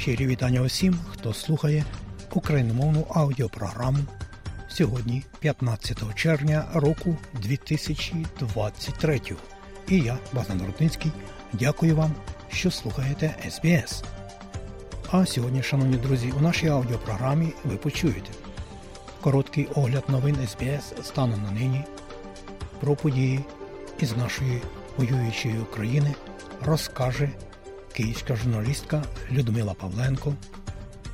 Щирі вітання усім, хто слухає україномовну аудіопрограму сьогодні, 15 червня року 2023. І я, Богдан Рудницький, дякую вам, що слухаєте СБС. А сьогодні, шановні друзі, у нашій аудіопрограмі ви почуєте короткий огляд новин СБС станом на нині про події із нашої воюючої України розкаже київська журналістка Людмила Павленко.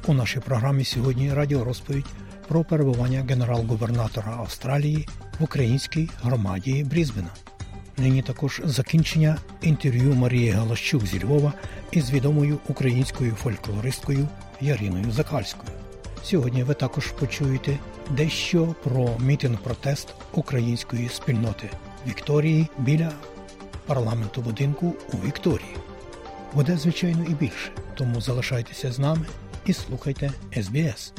У нашій програмі сьогодні радіорозповідь про перебування генерал-губернатора Австралії в українській громаді Брізбена. Нині також закінчення інтерв'ю Марії Галащук зі Львова із відомою українською фольклористкою Яриною Закальською. Сьогодні ви також почуєте дещо про мітинг протест української спільноти Вікторії біля парламенту будинку у Вікторії. Буде, звичайно, і більше, тому залишайтеся з нами і слухайте СБС.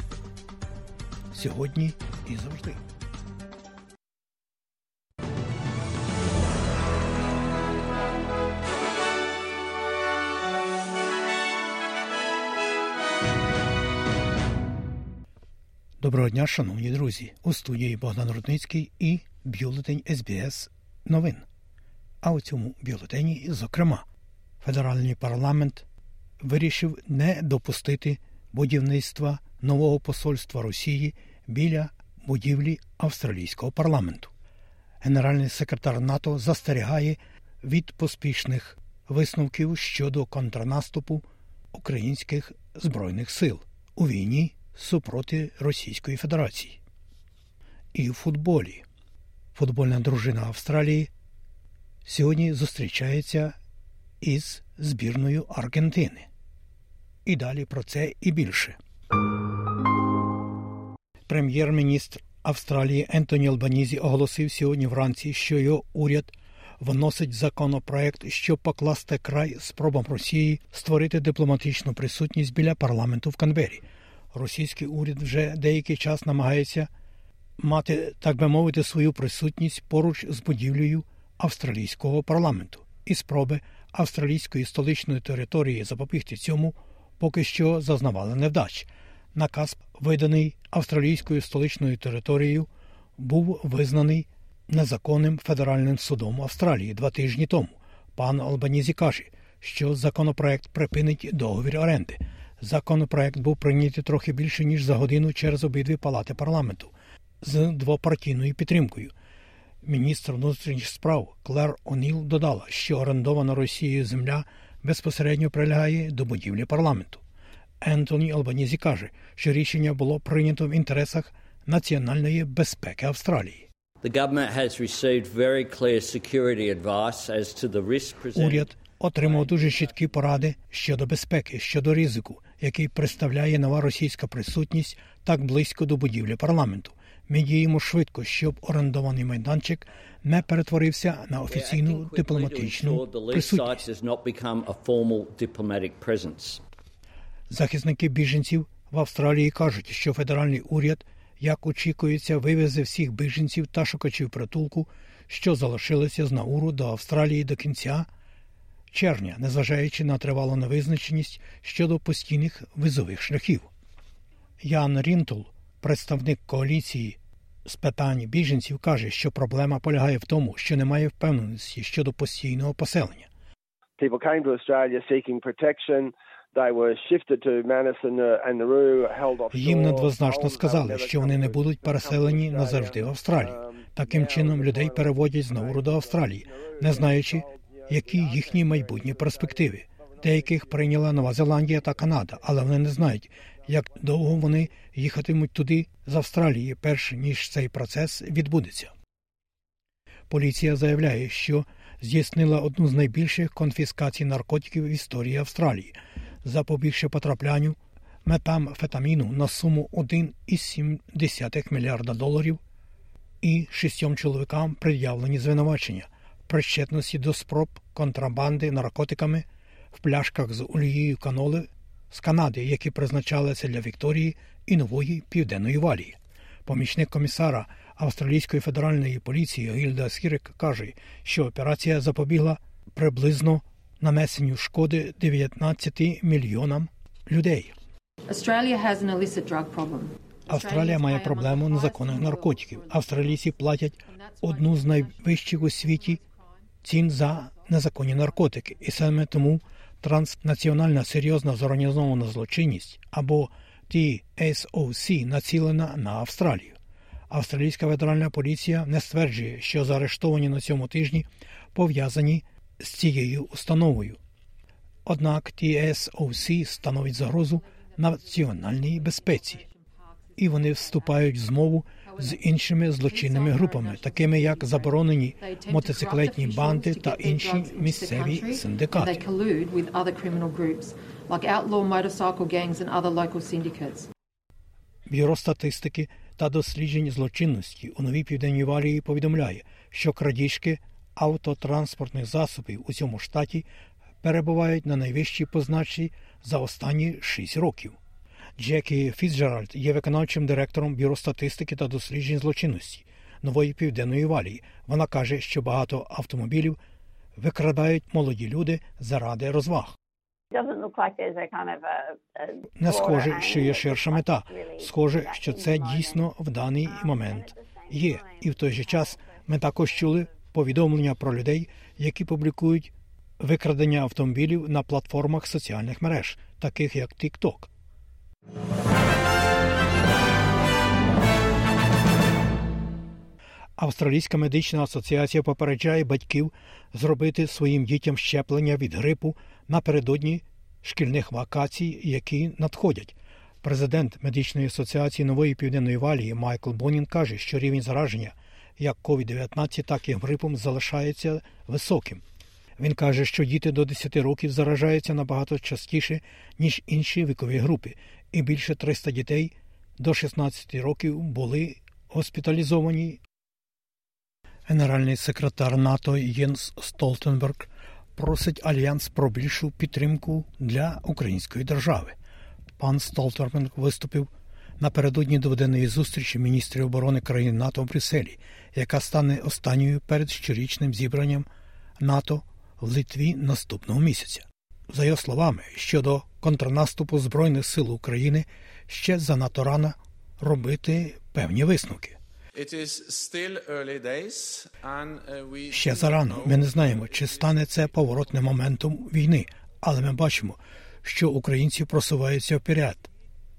Сьогодні і завжди. Доброго дня, шановні друзі! У студії Богдан Рудницький і бюлетень СБС новин. А у цьому бюлетені, зокрема, федеральний парламент вирішив не допустити будівництва нового посольства Росії біля будівлі австралійського парламенту. Генеральний секретар НАТО застерігає від поспішних висновків щодо контрнаступу українських збройних сил у війні супроти Російської Федерації. І в футболі футбольна дружина Австралії сьогодні зустрічається із збірною Аргентини. І далі про це і більше. Прем'єр-міністр Австралії Ентоні Албанізі оголосив сьогодні вранці, що його уряд вносить законопроект, щоб покласти край спробам Росії створити дипломатичну присутність біля парламенту в Канбері. Російський уряд вже деякий час намагається мати, так би мовити, свою присутність поруч з будівлею австралійського парламенту і спроби австралійської столичної території запобігти цьому поки що зазнавали невдач. Наказ, виданий австралійською столичною територією, був визнаний незаконним федеральним судом Австралії два тижні тому. Пан Албанізі каже, що законопроект припинить договір оренди. Законопроект був прийнятий трохи більше ніж за годину через обидві палати парламенту з двопартійною підтримкою. Міністр внутрішніх справ Клер Оніл додала, що орендована Росією земля безпосередньо прилягає до будівлі парламенту. Ентоні Албанізі каже, що рішення було прийнято в інтересах національної безпеки Австралії. Уряд отримав дуже чіткі поради щодо безпеки, щодо ризику, який представляє нова російська присутність так близько до будівлі парламенту. Ми діємо швидко, щоб орендований майданчик не перетворився на офіційну дипломатичну присутність. Захисники біженців в Австралії кажуть, що федеральний уряд, як очікується, вивезе всіх біженців та шукачів притулку, що залишилися з Науру до Австралії до кінця червня, незважаючи на тривалу невизначеність щодо постійних визових шляхів. Ян Рінтул, представник коаліції з питань біженців, каже, що проблема полягає в тому, що немає впевненості щодо постійного поселення. Їм недвозначно сказали, що вони не будуть переселені назавжди в Австралію. Таким чином людей переводять з Науру до Австралії, не знаючи, які їхні майбутні перспективи. Деяких прийняла Нова Зеландія та Канада, але вони не знають, як довго вони їхатимуть туди з Австралії, перш ніж цей процес відбудеться. Поліція заявляє, що здійснила одну з найбільших конфіскацій наркотиків в історії Австралії, запобігши потраплянню метамфетаміну на суму 1,7 мільярда доларів, і шістьом чоловікам пред'явлені звинувачення причетності до спроб контрабанди наркотиками в пляшках з олією каноли з Канади, які призначалися для Вікторії і нової південної валії. Помічник комісара австралійської федеральної поліції Гільда Сірик каже, що операція запобігла приблизно нанесенню шкоди 19 мільйонам людей. Австралія має проблему незаконних наркотиків. Австралійці платять одну з найвищих у світі цін за незаконні наркотики, і саме тому транснаціональна серйозна зорганізована злочинність або TSOC націлена на Австралію. Австралійська федеральна поліція не стверджує, що заарештовані на цьому тижні пов'язані з цією установою. Однак TSOC становить загрозу національній безпеці, і вони вступають в змову з іншими злочинними групами, такими як заборонені мотоциклетні банди та інші місцеві синдикати. Бюро статистики та досліджень злочинності у новій південній валії повідомляє, що крадіжки автотранспортних засобів у цьому штаті перебувають на найвищій позначці за останні шість років. Джекі Фіцджеральд є виконавчим директором бюро статистики та досліджень злочинності нової південної валії. Вона каже, що багато автомобілів викрадають молоді люди заради розваг. Не схоже, що є ширша мета. Схоже, що це дійсно в даний момент є. І в той же час ми також чули повідомлення про людей, які публікують викрадення автомобілів на платформах соціальних мереж, таких як TikTok. Австралійська медична асоціація попереджає батьків зробити своїм дітям щеплення від грипу напередодні шкільних вакацій, які надходять. Президент медичної асоціації нової південної валії Майкл Бонін каже, що рівень зараження як COVID-19, так і грипом залишається високим. Він каже, що діти до 10 років заражаються набагато частіше, ніж інші вікові групи, і більше 300 дітей до 16 років були госпіталізовані. Генеральний секретар НАТО Єнс Столтенберг просить альянс про більшу підтримку для української держави. Пан Столтенберг виступив напередодні дводенної зустрічі міністрів оборони країн НАТО в Брюсселі, яка стане останньою перед щорічним зібранням НАТО в Литві наступного місяця. За його словами, щодо контрнаступу Збройних сил України ще занадто рано робити певні висновки. Uh, ще зарано ми не знаємо, чи стане це поворотним моментом війни, але ми бачимо, що українці просуваються вперед,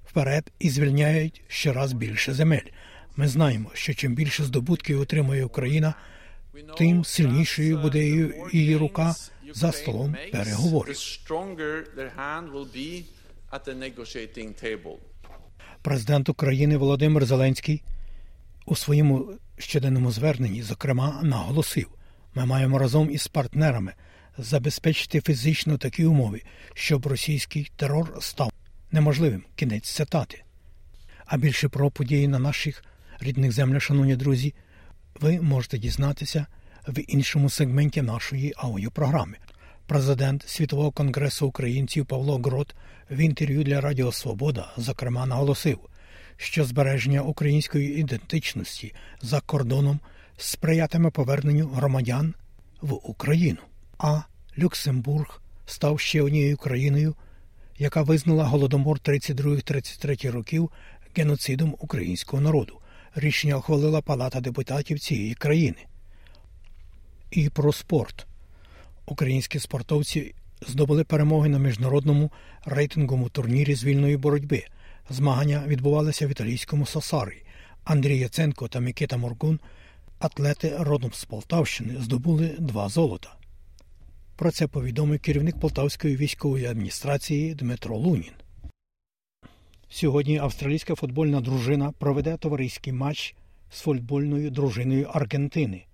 вперед і звільняють щораз більше земель. Ми знаємо, що чим більше здобутків отримує Україна, тим сильнішою буде її рука за столом переговорів. Президент України Володимир Зеленський у своєму щоденному зверненні, зокрема, наголосив: ми маємо разом із партнерами забезпечити фізично такі умови, щоб російський терор став неможливим. Кінець цитати. А більше про події на наших рідних землях, шановні друзі, ви можете дізнатися в іншому сегменті нашої аудіопрограми. Президент Світового конгресу українців Павло Грот в інтерв'ю для Радіо Свобода зокрема наголосив, що збереження української ідентичності за кордоном сприятиме поверненню громадян в Україну. А Люксембург став ще однією країною, яка визнала голодомор 32-33 років геноцидом українського народу. Рішення ухвалила Палата депутатів цієї країни. І про спорт. Українські спортовці здобули перемоги на міжнародному рейтинговому турнірі з вільної боротьби. Змагання відбувалися в італійському Сосарі. Андрій Яценко та Микита Моргун, атлети родом з Полтавщини, здобули два золота. Про це повідомив керівник Полтавської військової адміністрації Дмитро Лунін. Сьогодні австралійська футбольна дружина проведе товариський матч з футбольною дружиною Аргентини.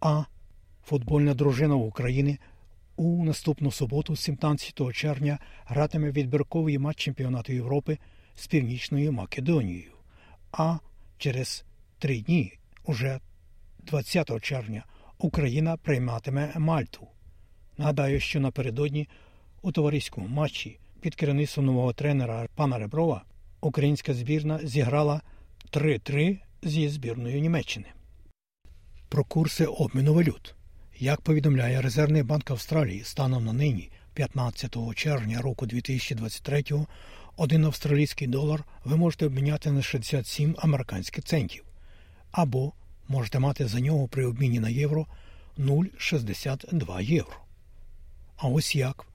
А футбольна дружина України у наступну суботу, 17 червня, гратиме відбірковий матч чемпіонату Європи з Північною Македонією. А через три дні, уже 20 червня, Україна прийматиме Мальту. Нагадаю, що напередодні у товариському матчі під керівництвом нового тренера пана Реброва українська збірна зіграла 3-3 зі збірною Німеччини. Про курси обміну валют. Як повідомляє Резервний банк Австралії станом на нині, 15 червня року 2023 Один австралійський долар ви можете обміняти на 67 американських центів, або можете мати за нього при обміні на євро 0,62 євро. А ось як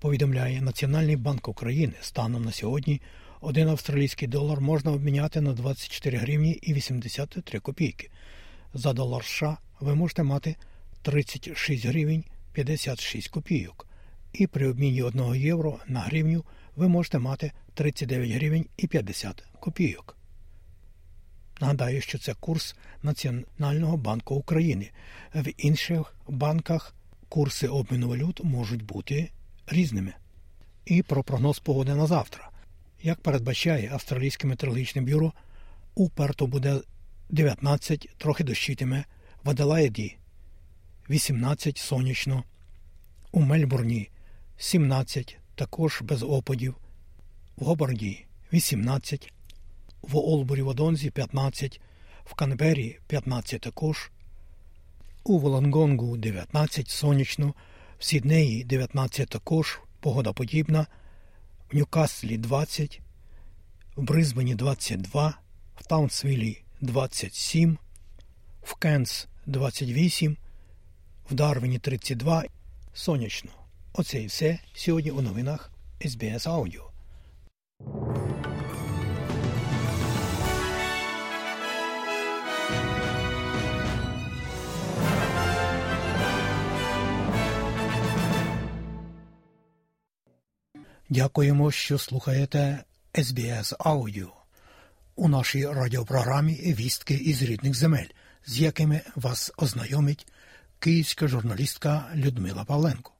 повідомляє Національний банк України станом на сьогодні один австралійський долар можна обміняти на 24 гривні і 83 копійки. За долар США ви можете мати 36 гривень 56 копійок. І при обміні 1 євро на гривню ви можете мати 39 гривень і 50 копійок. Нагадаю, що це курс Національного банку України. В інших банках курси обміну валют можуть бути різними. І про прогноз погоди на завтра. Як передбачає Австралійське метеорологічне бюро, у Перту буде 19, трохи дощитиме, в Аделаїді 18 сонячно, у Мельбурні 17, також без опадів, в Гобарді 18, в Олбурі Водонзі 15, в Канбері 15 також, у Волонгонгу 19 сонячно, в Сіднеї 19 також, погода подібна, в Ньюкаслі 20, в Бризбені 22, в Таунсвілі 27, в Кенс 28, в Дарвіні 32, сонячно. Оце і все сьогодні у новинах СБС Аудіо. Дякуємо, що слухаєте SBS Аудіо. У нашій радіопрограмі Вістки із рідних земель, з якими вас ознайомить київська журналістка Людмила Павленко.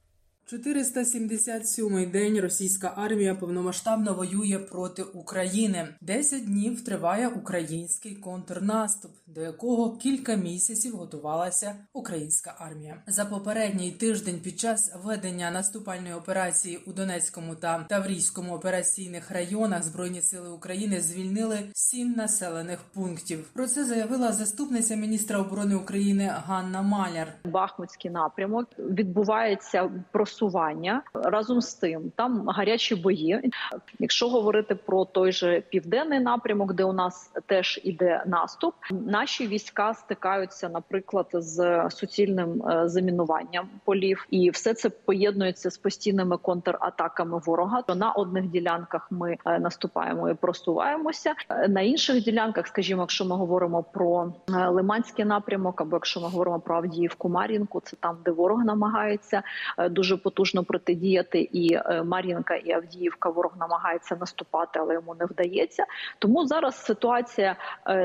477-й день російська армія повномасштабно воює проти України. Десять днів триває український контрнаступ, до якого кілька місяців готувалася українська армія. За попередній тиждень під час ведення наступальної операції у Донецькому та Таврійському операційних районах збройні сили України звільнили сім населених пунктів. Про це заявила заступниця міністра оборони України Ганна Маляр. Бахмутський напрямок відбувається просування. Разом з тим, там гарячі бої. Якщо говорити про той же південний напрямок, де у нас теж іде наступ, наші війська стикаються, наприклад, з суцільним замінуванням полів, і все це поєднується з постійними контратаками ворога. То на одних ділянках ми наступаємо і просуваємося. На інших ділянках, скажімо, якщо ми говоримо про Лиманський напрямок, або якщо ми говоримо про Авдіївку, Мар'їнку, це там, де ворог намагається дуже потужно протидіяти, і Мар'їнка і Авдіївка ворог намагається наступати, але йому не вдається. Тому зараз ситуація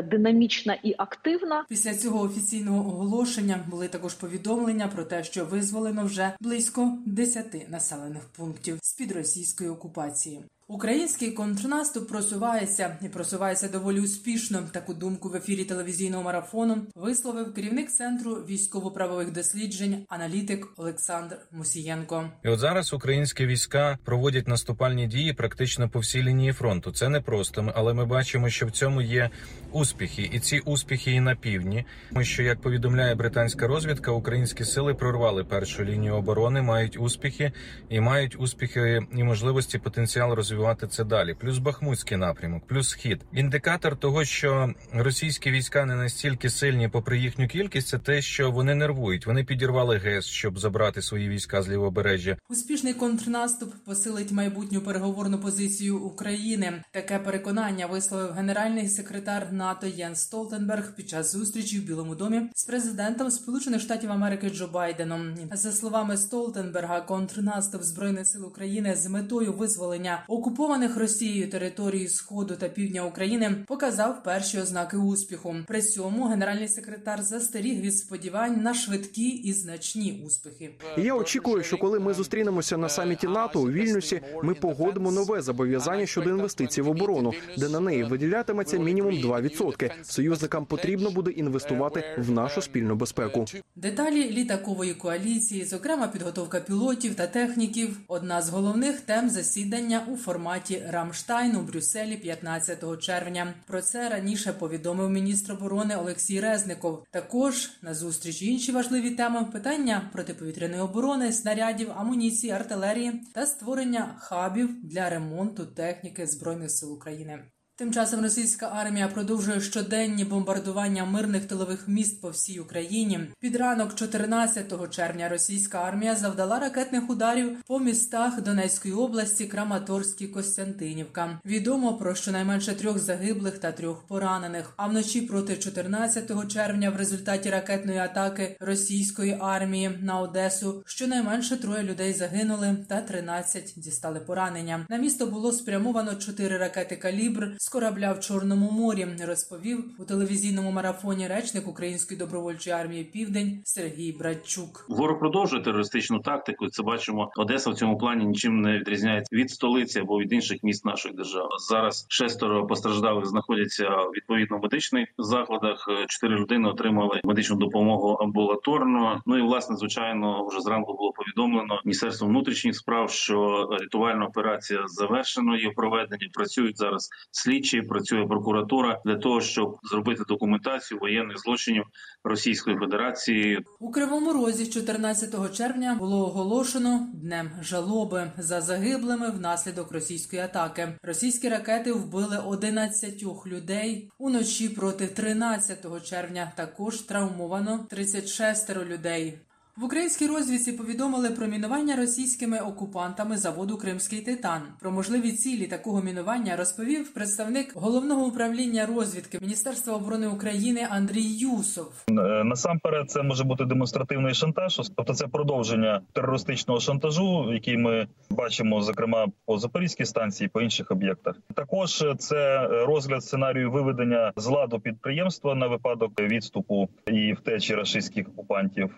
динамічна і активна. Після цього офіційного оголошення були також повідомлення про те, що визволено вже близько 10 населених пунктів з під російської окупації. Український контрнаступ просувається і просувається доволі успішно. Таку думку в ефірі телевізійного марафону висловив керівник центру військово-правових досліджень, аналітик Олександр Мусієнко. І от зараз українські війська проводять наступальні дії практично по всій лінії фронту. Це не просто, але ми бачимо, що в цьому є успіхи, і ці успіхи і на півдні. Тому що, як повідомляє британська розвідка, українські сили прорвали першу лінію оборони, мають успіхи і мають успіхи і можливості потенціал розвивати це далі. Плюс Бахмутський напрямок, плюс схід. Індикатор того, що російські війська не настільки сильні, попри їхню кількість, це те, що вони нервують. Вони підірвали ГЕС, щоб забрати свої війська з лівобережжя. Успішний контрнаступ посилить майбутню переговорну позицію України. Таке переконання висловив генеральний секретар НАТО Єн Столтенберг під час зустрічі в Білому домі з президентом Сполучених Штатів Америки Джо Байденом. За словами Столтенберга, контрнаступ збройних сил України з метою визволення окупованих Росією території Сходу та Півдня України показав перші ознаки успіху. При цьому генеральний секретар застеріг від сподівань на швидкі і значні успіхи. Я очікую, що коли ми зустрінемося на саміті НАТО у Вільнюсі, ми погодимо нове зобов'язання щодо інвестицій в оборону, де на неї виділятиметься мінімум 2%. Союзникам потрібно буде інвестувати в нашу спільну безпеку. Деталі літакової коаліції, зокрема підготовка пілотів та техніків, одна з головних тем засідання у форматі Рамштайн у Брюсселі 15 червня. Про це раніше повідомив міністр оборони Олексій Резников. Також на зустріч інші важливі теми питання протиповітряної оборони, снарядів, амуніції, артилерії та створення хабів для ремонту техніки збройних сил України. Тим часом російська армія продовжує щоденні бомбардування мирних тилових міст по всій Україні. Під ранок, 14 червня, російська армія завдала ракетних ударів по містах Донецької області, Краматорськ і Костянтинівка. Відомо про щонайменше трьох загиблих та трьох поранених. А вночі проти 14 червня, в результаті ракетної атаки російської армії на Одесу, щонайменше троє людей загинули та 13 дістали поранення. На місто було спрямовано чотири ракети калібр корабля в Чорному морі, розповів у телевізійному марафоні речник Української добровольчої армії Південь Сергій Братчук. Ворог продовжує терористичну тактику. Це бачимо. Одеса в цьому плані нічим не відрізняється від столиці або від інших міст нашої держави. Зараз шестеро постраждалих знаходяться відповідно в медичних закладах. Чотири людини отримали медичну допомогу амбулаторно. Ну і власне, звичайно, вже зранку було повідомлено міністерством внутрішніх справ, що рятувальна операція завершена. Її проведення працюють зараз слідчі, працює прокуратура для того, щоб зробити документацію воєнних злочинів Російської Федерації. У Кривому Розі 14 червня було оголошено днем жалоби за загиблими внаслідок російської атаки. Російські ракети вбили 11 людей уночі проти 13 червня. Також травмовано 36 людей. В українській розвідці повідомили про мінування російськими окупантами заводу Кримський Титан. Про можливі цілі такого мінування розповів представник головного управління розвідки Міністерства оборони України Андрій Юсов. Насамперед, це може бути демонстративний шантаж, тобто це продовження терористичного шантажу, який ми бачимо, зокрема по запорізькій станції, по інших об'єктах. Також це розгляд сценарію виведення з ладу підприємства на випадок відступу і втечі рашистських окупантів.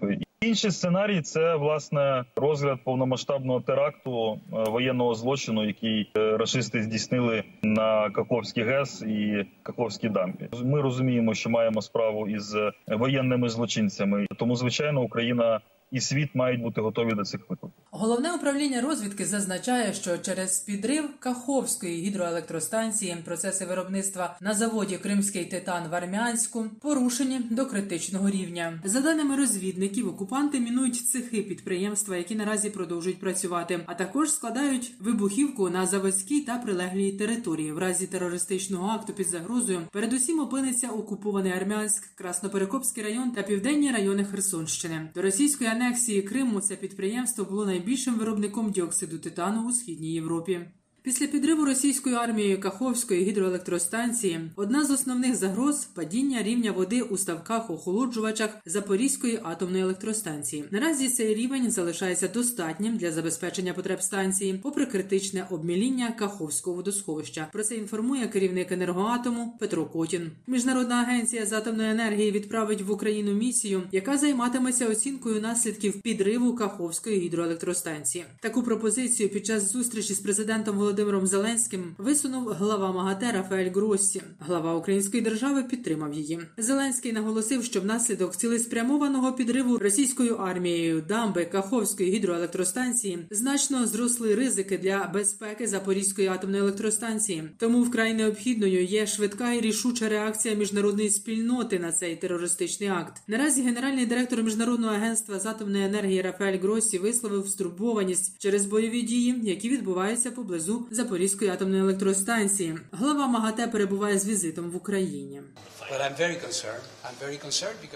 Інший сценарій це власне розгляд повномасштабного теракту воєнного злочину, який рашисти здійснили на Каковський ГЕС і Каковській дамбі. Ми розуміємо, що маємо справу із воєнними злочинцями, тому звичайно Україна. І світ мають бути готові до цих викликів. Головне управління розвідки зазначає, що через підрив Каховської гідроелектростанції процеси виробництва на заводі Кримський Титан в Армянську порушені до критичного рівня. За даними розвідників, окупанти мінують цехи підприємства, які наразі продовжують працювати, а також складають вибухівку на заводській та прилеглій території. В разі терористичного акту під загрозою передусім опиниться окупований Армянськ, Красноперекопський район та південні райони Херсонщини. До російської анексії Криму це підприємство було найбільшим виробником діоксиду титану у східній Європі. Після підриву російською армією Каховської гідроелектростанції одна з основних загроз падіння рівня води у ставках-охолоджувачах Запорізької атомної електростанції. Наразі цей рівень залишається достатнім для забезпечення потреб станції, попри критичне обміління Каховського водосховища. Про це інформує керівник енергоатому Петро Котін. Міжнародна агенція з атомної енергії відправить в Україну місію, яка займатиметься оцінкою наслідків підриву Каховської гідроелектростанції. Таку пропозицію під час зустрічі з президентом Володимиром Володимиром Зеленським висунув глава МАГАТЕ Рафаель Гроссі. Глава Української держави підтримав її. Зеленський наголосив, що внаслідок цілеспрямованого підриву російською армією дамби Каховської гідроелектростанції значно зросли ризики для безпеки Запорізької атомної електростанції. Тому вкрай необхідною є швидка і рішуча реакція міжнародної спільноти на цей терористичний акт. Наразі генеральний директор міжнародного агентства з атомної енергії Рафаель Гроссі висловив стурбованість через бойові дії, які відбуваються поблизу Запорізької атомної електростанції. Глава МАГАТЕ перебуває з візитом в Україні.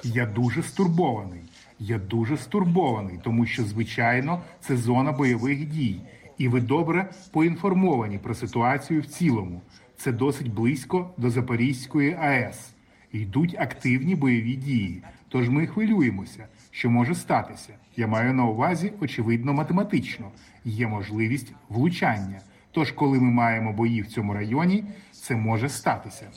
Я дуже стурбований. Я дуже стурбований, тому що звичайно це зона бойових дій, і ви добре поінформовані про ситуацію в цілому. Це досить близько до Запорізької АЕС. Йдуть активні бойові дії. Тож ми хвилюємося, що може статися. Я маю на увазі, очевидно, математично. Є можливість влучання. Тож, коли ми маємо бої в цьому районі, це може статися.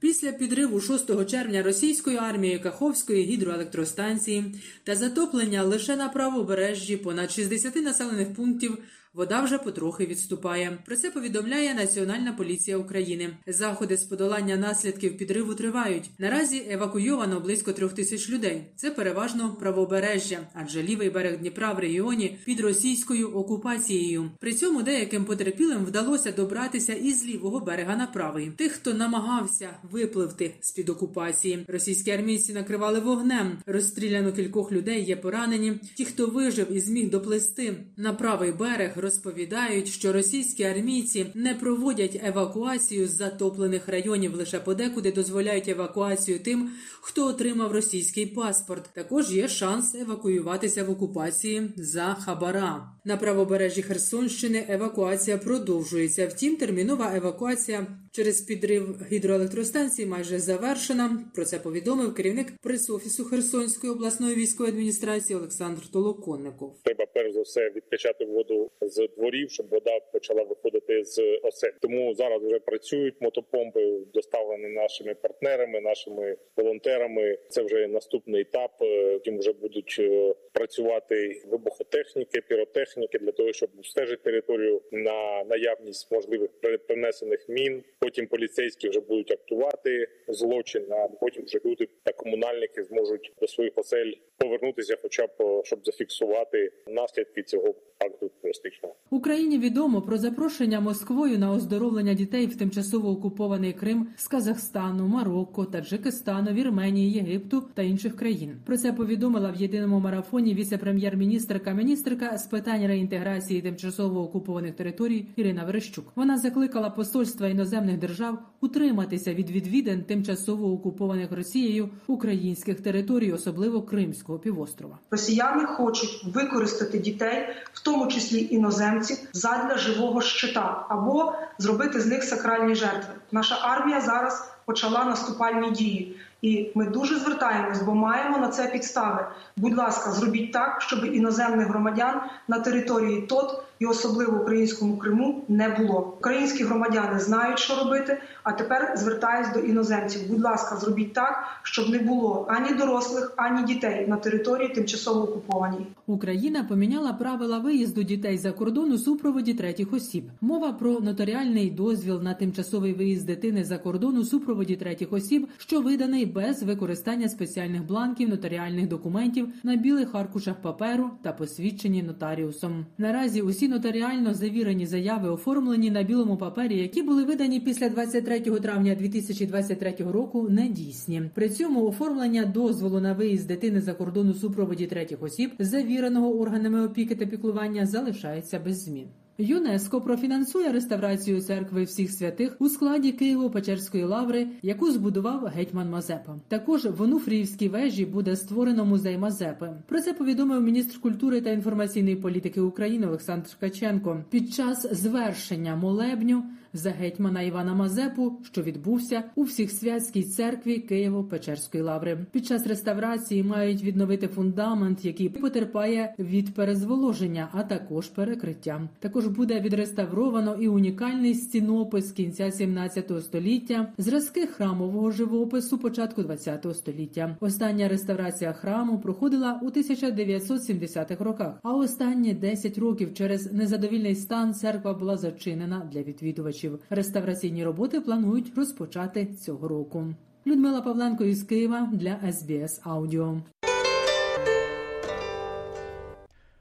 Після підриву 6 червня російської армії Каховської гідроелектростанції та затоплення лише на правобережжі понад 60 населених пунктів. Вода вже потрохи відступає. Про це повідомляє Національна поліція України. Заходи з подолання наслідків підриву тривають. Наразі евакуйовано близько трьох тисяч людей. Це переважно правобережжя, адже лівий берег Дніпра в регіоні під російською окупацією. При цьому деяким потерпілим вдалося добратися із лівого берега на правий. Тих, хто намагався випливти з під окупації, російські армійці накривали вогнем. Розстріляно кількох людей є поранені. Ті, хто вижив і зміг доплисти на правий берег розповідають, що російські армійці не проводять евакуацію з затоплених районів, лише подекуди дозволяють евакуацію тим, хто отримав російський паспорт. Також є шанс евакуюватися в окупації за хабара. На правобережжі Херсонщини евакуація продовжується. Втім, термінова евакуація через підрив гідроелектростанції майже завершена. Про це повідомив керівник прес-офісу Херсонської обласної військової адміністрації Олександр Толоконников. Треба перш за все відкачати воду з дворів, щоб вода почала виходити з осель. Тому зараз вже працюють мотопомпи, доставлені нашими партнерами, нашими волонтерами. Це вже наступний етап. Тим вже будуть е, працювати вибухотехніки, піротехніки для того, щоб стежити територію на наявність можливих перенесених мін. Потім поліцейські вже будуть актувати злочин. А потім вже люди та комунальники зможуть до своїх осель повернутися, хоча б е, щоб зафіксувати наслідки цього. Україні відомо про запрошення Москвою на оздоровлення дітей в тимчасово окупований Крим з Казахстану, Марокко, Таджикистану, Вірменії, Єгипту та інших країн. Про це повідомила в єдиному марафоні віце-прем'єр-міністрка міністрка з питань реінтеграції тимчасово окупованих територій Ірина Верещук. Вона закликала посольства іноземних держав утриматися від відвідин тимчасово окупованих Росією українських територій, особливо Кримського півострова. Росіяни хочуть використати дітей, в тому числі іноземців, задля живого щита або зробити з них сакральні жертви. Наша армія зараз почала наступальні дії. І ми дуже звертаємось, бо маємо на це підстави. Будь ласка, зробіть так, щоб іноземних громадян на території ТОТ і особливо в українському Криму не було. Українські громадяни знають, що робити. А тепер звертаюсь до іноземців. Будь ласка, зробіть так, щоб не було ані дорослих, ані дітей на території тимчасово окупованій. Україна поміняла правила виїзду дітей за кордон у супроводі третіх осіб. Мова про нотаріальний дозвіл на тимчасовий виїзд дитини за кордон у супроводі третіх осіб, що виданий без використання спеціальних бланків нотаріальних документів на білих аркушах паперу та посвідчені нотаріусом. Наразі усі нотаріально завірені заяви оформлені на білому папері, які були видані після 23 травня 2023 року, не дійсні. При цьому оформлення дозволу на виїзд дитини за кордон у супроводі третіх осіб, завіреного органами опіки та піклування, залишається без змін. ЮНЕСКО профінансує реставрацію церкви всіх святих у складі Києво-Печерської лаври, яку збудував гетьман Мазепа. Також в Онуфріївській вежі буде створено музей Мазепи. Про це повідомив міністр культури та інформаційної політики України Олександр Ткаченко під час звершення молебню за гетьмана Івана Мазепу, що відбувся у всіх-святській церкві Києво-Печерської лаври. Під час реставрації мають відновити фундамент, який потерпає від перезволоження, а також перекриття. Також буде відреставровано і унікальний стінопис кінця 17 століття, зразки храмового живопису початку 20 століття. Остання реставрація храму проходила у 1970-х роках. А останні 10 років через незадовільний стан церква була зачинена для відвідувачів. Реставраційні роботи планують розпочати цього року. Людмила Павленко із Києва для СБС Аудіо.